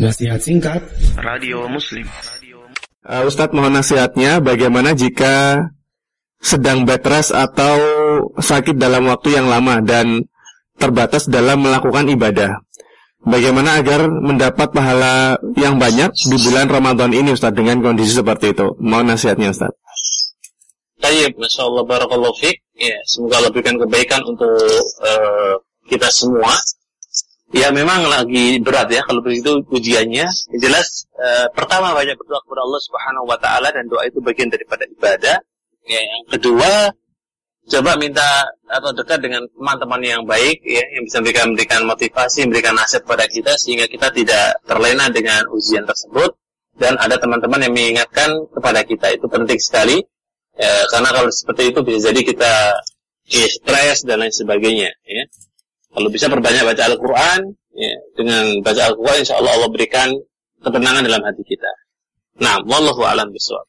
Nasihat singkat Radio Muslim Uh, Ustadz mohon nasihatnya bagaimana jika sedang bed rest atau sakit dalam waktu yang lama dan terbatas dalam melakukan ibadah. Bagaimana agar mendapat pahala yang banyak di bulan Ramadan ini Ustadz dengan kondisi seperti itu? Mohon nasihatnya Ustadz. Tayyib, Masya Allah, Barakallahu Fik. Ya, semoga Allah berikan kebaikan untuk uh, kita semua. Ya memang lagi berat ya kalau begitu ujiannya. Jelas uh, pertama banyak berdoa kepada Allah Subhanahu wa taala dan doa itu bagian daripada ibadah. Ya, yang kedua coba minta atau dekat dengan teman-teman yang baik ya yang bisa memberikan memberikan motivasi, memberikan nasihat kepada kita sehingga kita tidak terlena dengan ujian tersebut dan ada teman-teman yang mengingatkan kepada kita itu penting sekali ya, karena kalau seperti itu bisa jadi kita stres dan lain sebagainya ya. Kalau bisa perbanyak baca Al-Quran, ya, dengan baca Al-Quran, insya Allah Allah berikan ketenangan dalam hati kita. Nah, wallahu alam bisawab.